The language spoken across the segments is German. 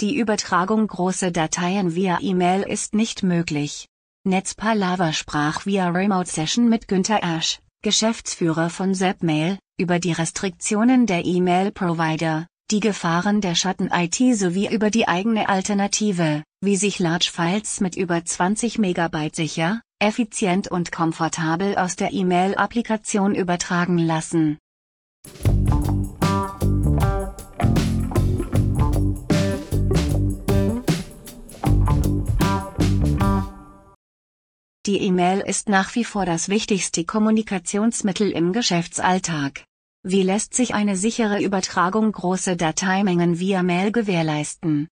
Die Übertragung großer Dateien via E-Mail ist nicht möglich. Netzpalava sprach via Remote Session mit Günther Asch, Geschäftsführer von Zapmail, über die Restriktionen der E-Mail-Provider, die Gefahren der Schatten-IT sowie über die eigene Alternative, wie sich Large Files mit über 20 Megabyte sicher, effizient und komfortabel aus der E-Mail-Applikation übertragen lassen. Die E-Mail ist nach wie vor das wichtigste Kommunikationsmittel im Geschäftsalltag. Wie lässt sich eine sichere Übertragung großer Dateimengen via Mail gewährleisten?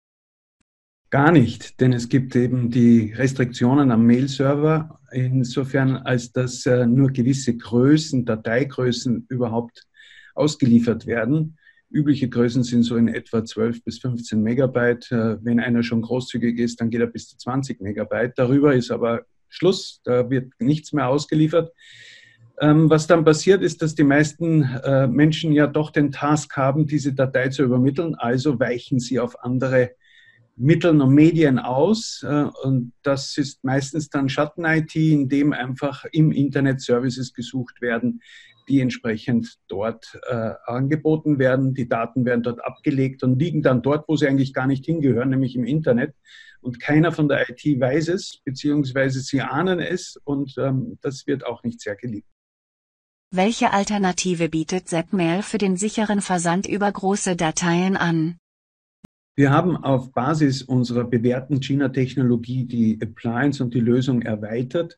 Gar nicht, denn es gibt eben die Restriktionen am Mail-Server, insofern als dass äh, nur gewisse Größen, Dateigrößen überhaupt ausgeliefert werden. Übliche Größen sind so in etwa 12 bis 15 Megabyte. Äh, wenn einer schon großzügig ist, dann geht er bis zu 20 Megabyte. Darüber ist aber Schluss, da wird nichts mehr ausgeliefert. Ähm, was dann passiert, ist, dass die meisten äh, Menschen ja doch den Task haben, diese Datei zu übermitteln. Also weichen sie auf andere Mittel und Medien aus. Äh, und das ist meistens dann Schatten-IT, in dem einfach im Internet Services gesucht werden, die entsprechend dort äh, angeboten werden. Die Daten werden dort abgelegt und liegen dann dort, wo sie eigentlich gar nicht hingehören, nämlich im Internet. Und keiner von der IT weiß es, beziehungsweise sie ahnen es und ähm, das wird auch nicht sehr geliebt. Welche Alternative bietet Zapmail für den sicheren Versand über große Dateien an? Wir haben auf Basis unserer bewährten China-Technologie die Appliance und die Lösung erweitert,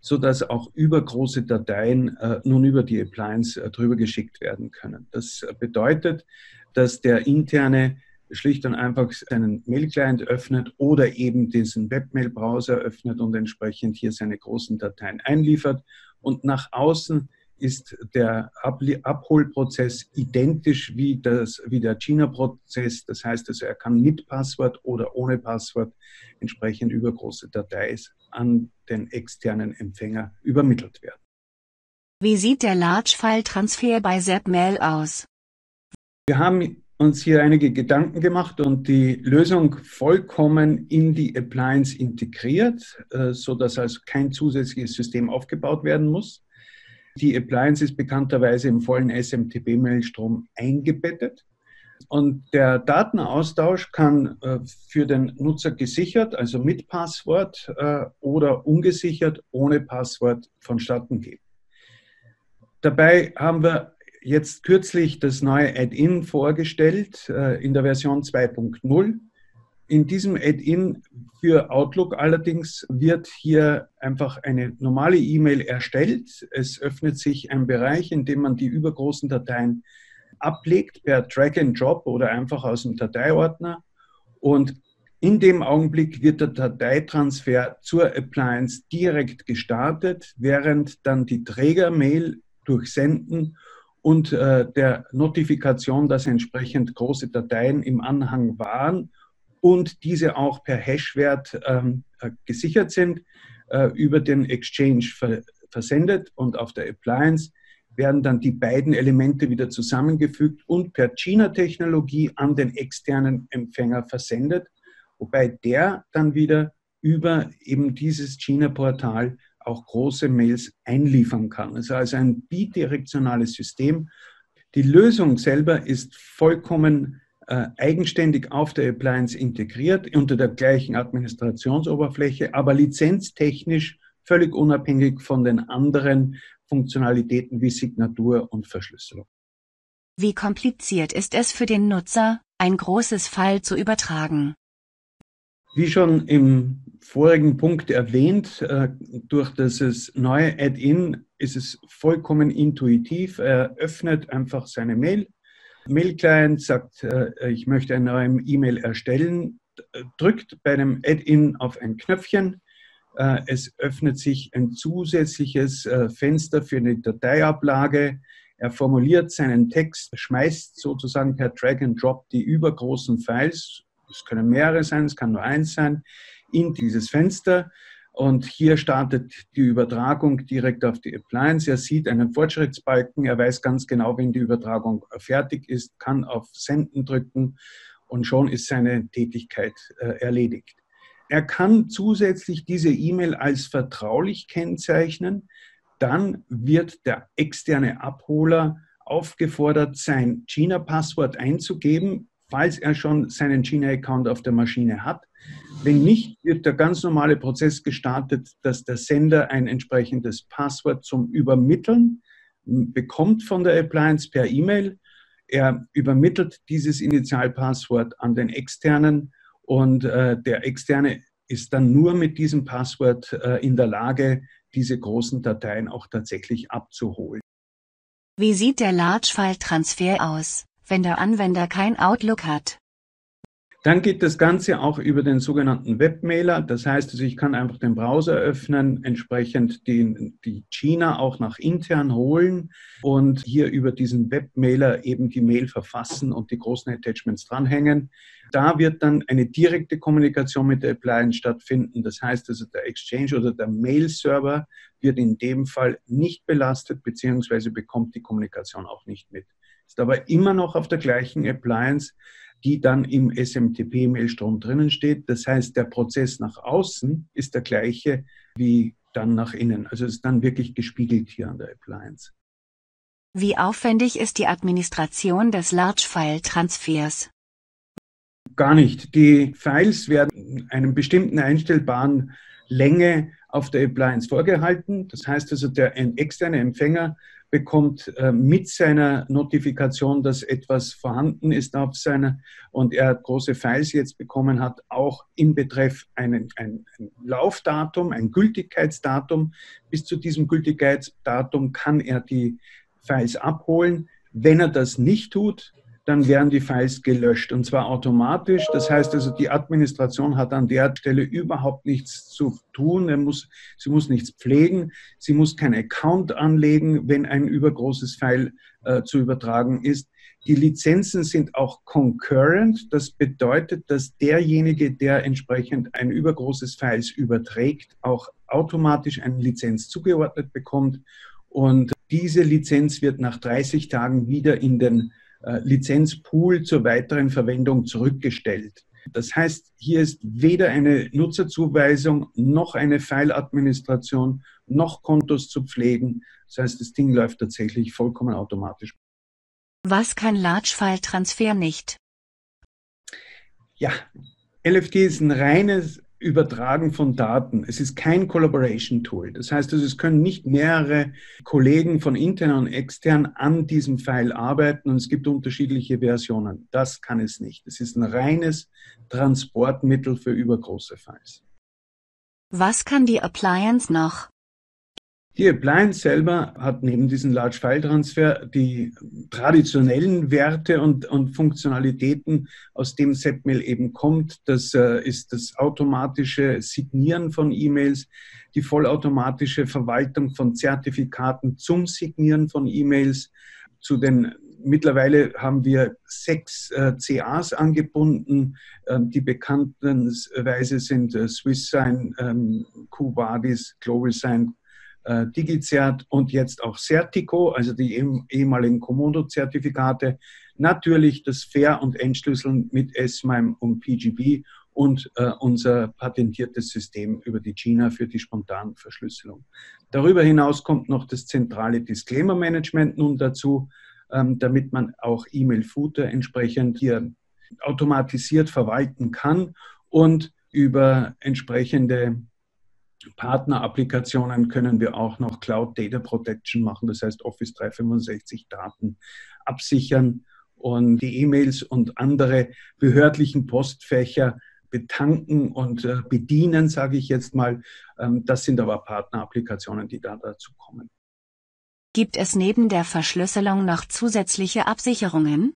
sodass auch über große Dateien äh, nun über die Appliance äh, drüber geschickt werden können. Das bedeutet, dass der interne schlicht und einfach seinen Mail-Client öffnet oder eben diesen Webmail-Browser öffnet und entsprechend hier seine großen Dateien einliefert und nach außen ist der Abholprozess identisch wie, das, wie der China-Prozess. Das heißt also, er kann mit Passwort oder ohne Passwort entsprechend über große Dateien an den externen Empfänger übermittelt werden. Wie sieht der Large-File-Transfer bei Zapmail aus? Wir haben uns hier einige Gedanken gemacht und die Lösung vollkommen in die Appliance integriert, äh, sodass also kein zusätzliches System aufgebaut werden muss. Die Appliance ist bekannterweise im vollen SMTP-Mailstrom eingebettet. Und der Datenaustausch kann äh, für den Nutzer gesichert, also mit Passwort äh, oder ungesichert ohne Passwort vonstatten gehen. Dabei haben wir jetzt kürzlich das neue Add-in vorgestellt äh, in der Version 2.0. In diesem Add-in für Outlook allerdings wird hier einfach eine normale E-Mail erstellt. Es öffnet sich ein Bereich, in dem man die übergroßen Dateien ablegt per Drag and Drop oder einfach aus dem Dateiordner. Und in dem Augenblick wird der Dateitransfer zur Appliance direkt gestartet, während dann die Trägermail durch Senden und äh, der Notifikation, dass entsprechend große Dateien im Anhang waren und diese auch per Hashwert ähm, äh, gesichert sind, äh, über den Exchange ver versendet und auf der Appliance werden dann die beiden Elemente wieder zusammengefügt und per China-Technologie an den externen Empfänger versendet, wobei der dann wieder über eben dieses China-Portal auch große Mails einliefern kann. Es ist also ein bidirektionales System. Die Lösung selber ist vollkommen äh, eigenständig auf der Appliance integriert unter der gleichen Administrationsoberfläche, aber lizenztechnisch völlig unabhängig von den anderen Funktionalitäten wie Signatur und Verschlüsselung. Wie kompliziert ist es für den Nutzer, ein großes File zu übertragen? Wie schon im vorigen Punkt erwähnt, äh, durch das neue Add-in ist es vollkommen intuitiv. Er öffnet einfach seine Mail. Mail-Client sagt, äh, ich möchte eine neue E-Mail erstellen, drückt bei einem Add-in auf ein Knöpfchen. Äh, es öffnet sich ein zusätzliches Fenster für eine Dateiablage. Er formuliert seinen Text, schmeißt sozusagen per Drag and Drop die übergroßen Files es können mehrere sein, es kann nur eins sein, in dieses Fenster. Und hier startet die Übertragung direkt auf die Appliance. Er sieht einen Fortschrittsbalken, er weiß ganz genau, wenn die Übertragung fertig ist, kann auf Senden drücken und schon ist seine Tätigkeit äh, erledigt. Er kann zusätzlich diese E-Mail als vertraulich kennzeichnen. Dann wird der externe Abholer aufgefordert, sein China-Passwort einzugeben, falls er schon seinen China-Account auf der Maschine hat. Wenn nicht, wird der ganz normale Prozess gestartet, dass der Sender ein entsprechendes Passwort zum Übermitteln bekommt von der Appliance per E-Mail. Er übermittelt dieses Initialpasswort an den externen und äh, der externe ist dann nur mit diesem Passwort äh, in der Lage, diese großen Dateien auch tatsächlich abzuholen. Wie sieht der Large File Transfer aus, wenn der Anwender kein Outlook hat? Dann geht das Ganze auch über den sogenannten Webmailer. Das heißt, also ich kann einfach den Browser öffnen, entsprechend die, die China auch nach intern holen und hier über diesen Webmailer eben die Mail verfassen und die großen Attachments dranhängen. Da wird dann eine direkte Kommunikation mit der Appliance stattfinden. Das heißt also, der Exchange oder der Mail-Server wird in dem Fall nicht belastet, beziehungsweise bekommt die Kommunikation auch nicht mit. Ist aber immer noch auf der gleichen Appliance die dann im SMTP-Mailstrom drinnen steht. Das heißt, der Prozess nach außen ist der gleiche wie dann nach innen. Also es ist dann wirklich gespiegelt hier an der Appliance. Wie aufwendig ist die Administration des Large-File-Transfers? Gar nicht. Die Files werden einem bestimmten einstellbaren Länge auf der Appliance vorgehalten. Das heißt also, der externe Empfänger bekommt äh, mit seiner Notifikation, dass etwas vorhanden ist auf seiner und er große Files jetzt bekommen hat, auch in Betreff einen, ein, ein Laufdatum, ein Gültigkeitsdatum. Bis zu diesem Gültigkeitsdatum kann er die Files abholen. Wenn er das nicht tut, dann werden die Files gelöscht und zwar automatisch. Das heißt also, die Administration hat an der Stelle überhaupt nichts zu tun. Muss, sie muss nichts pflegen, sie muss keinen Account anlegen, wenn ein übergroßes File äh, zu übertragen ist. Die Lizenzen sind auch concurrent. Das bedeutet, dass derjenige, der entsprechend ein übergroßes Files überträgt, auch automatisch eine Lizenz zugeordnet bekommt. Und diese Lizenz wird nach 30 Tagen wieder in den Lizenzpool zur weiteren Verwendung zurückgestellt. Das heißt, hier ist weder eine Nutzerzuweisung noch eine File-Administration noch Kontos zu pflegen. Das heißt, das Ding läuft tatsächlich vollkommen automatisch. Was kann Large-File-Transfer nicht? Ja, LFT ist ein reines Übertragen von Daten. Es ist kein Collaboration Tool. Das heißt, es können nicht mehrere Kollegen von intern und extern an diesem File arbeiten und es gibt unterschiedliche Versionen. Das kann es nicht. Es ist ein reines Transportmittel für übergroße Files. Was kann die Appliance noch? Die Appliance selber hat neben diesem Large File Transfer die traditionellen Werte und, und Funktionalitäten, aus dem SEPMail eben kommt. Das äh, ist das automatische Signieren von E-Mails, die vollautomatische Verwaltung von Zertifikaten zum Signieren von E-Mails. Zu den mittlerweile haben wir sechs äh, CAs angebunden. Ähm, die bekannterweise sind äh, SwissSign, ähm, Cubadis, GlobalSign, äh, Digicert und jetzt auch Certico, also die ehemaligen Komodo-Zertifikate. Natürlich das Fair- und Entschlüsseln mit SMIME und PGB und äh, unser patentiertes System über die China für die spontane Verschlüsselung. Darüber hinaus kommt noch das zentrale Disclaimer-Management nun dazu, ähm, damit man auch E-Mail-Footer entsprechend hier automatisiert verwalten kann und über entsprechende Partnerapplikationen können wir auch noch Cloud Data Protection machen, das heißt Office 365 Daten absichern und die E-Mails und andere behördlichen Postfächer betanken und äh, bedienen, sage ich jetzt mal. Ähm, das sind aber Partnerapplikationen, die da dazu kommen. Gibt es neben der Verschlüsselung noch zusätzliche Absicherungen?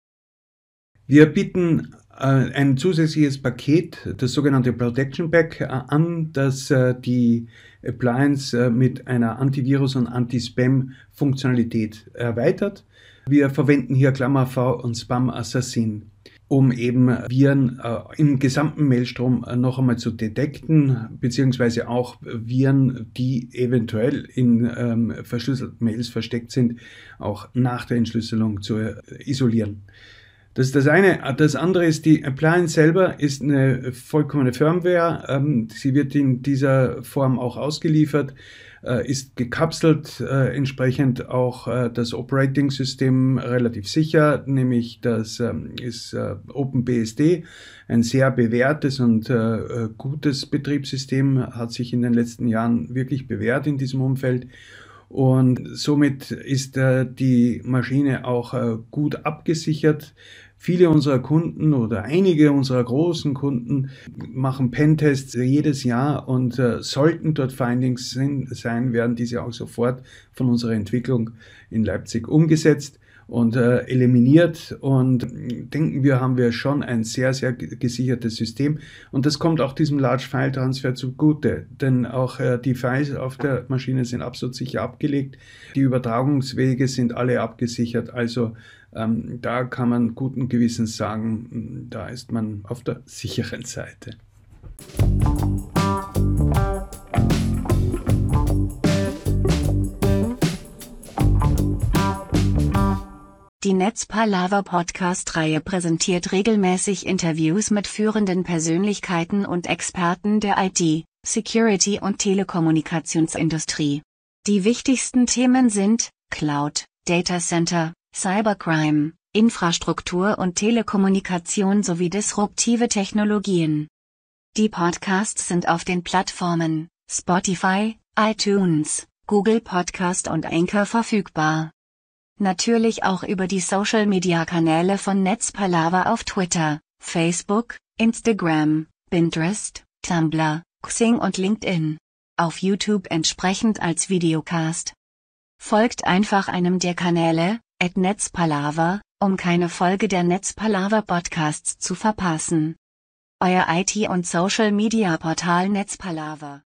Wir bieten ein zusätzliches Paket, das sogenannte Protection Pack, äh, an, das äh, die Appliance mit einer Antivirus- und Anti-Spam-Funktionalität erweitert. Wir verwenden hier Klammer V und Spam Assassin, um eben Viren im gesamten Mailstrom noch einmal zu detekten, beziehungsweise auch Viren, die eventuell in ähm, verschlüsselten Mails versteckt sind, auch nach der Entschlüsselung zu isolieren. Das ist das eine. Das andere ist, die Appliance selber ist eine vollkommene Firmware. Ähm, sie wird in dieser Form auch ausgeliefert, äh, ist gekapselt, äh, entsprechend auch äh, das Operating-System relativ sicher, nämlich das ähm, ist OpenBSD, ein sehr bewährtes und gutes Betriebssystem, hat sich in den letzten Jahren wirklich bewährt in diesem Umfeld. Und somit ist die Maschine auch gut abgesichert. Viele unserer Kunden oder einige unserer großen Kunden machen Pentests jedes Jahr und äh, sollten dort Findings sein, werden diese auch sofort von unserer Entwicklung in Leipzig umgesetzt und äh, eliminiert und denken wir, haben wir schon ein sehr, sehr gesichertes System. Und das kommt auch diesem Large File Transfer zugute, denn auch äh, die Files auf der Maschine sind absolut sicher abgelegt, die Übertragungswege sind alle abgesichert, also ähm, da kann man guten Gewissens sagen, da ist man auf der sicheren Seite. Die Netzpalava Podcast-Reihe präsentiert regelmäßig Interviews mit führenden Persönlichkeiten und Experten der IT, Security und Telekommunikationsindustrie. Die wichtigsten Themen sind Cloud, Data Center, Cybercrime, Infrastruktur und Telekommunikation sowie disruptive Technologien. Die Podcasts sind auf den Plattformen Spotify, iTunes, Google Podcast und Anchor verfügbar. Natürlich auch über die Social-Media-Kanäle von Netzpalava auf Twitter, Facebook, Instagram, Pinterest, Tumblr, Xing und LinkedIn. Auf YouTube entsprechend als Videocast. Folgt einfach einem der Kanäle, at Netzpalava, um keine Folge der Netzpalava Podcasts zu verpassen. Euer IT- und Social-Media-Portal Netzpalava.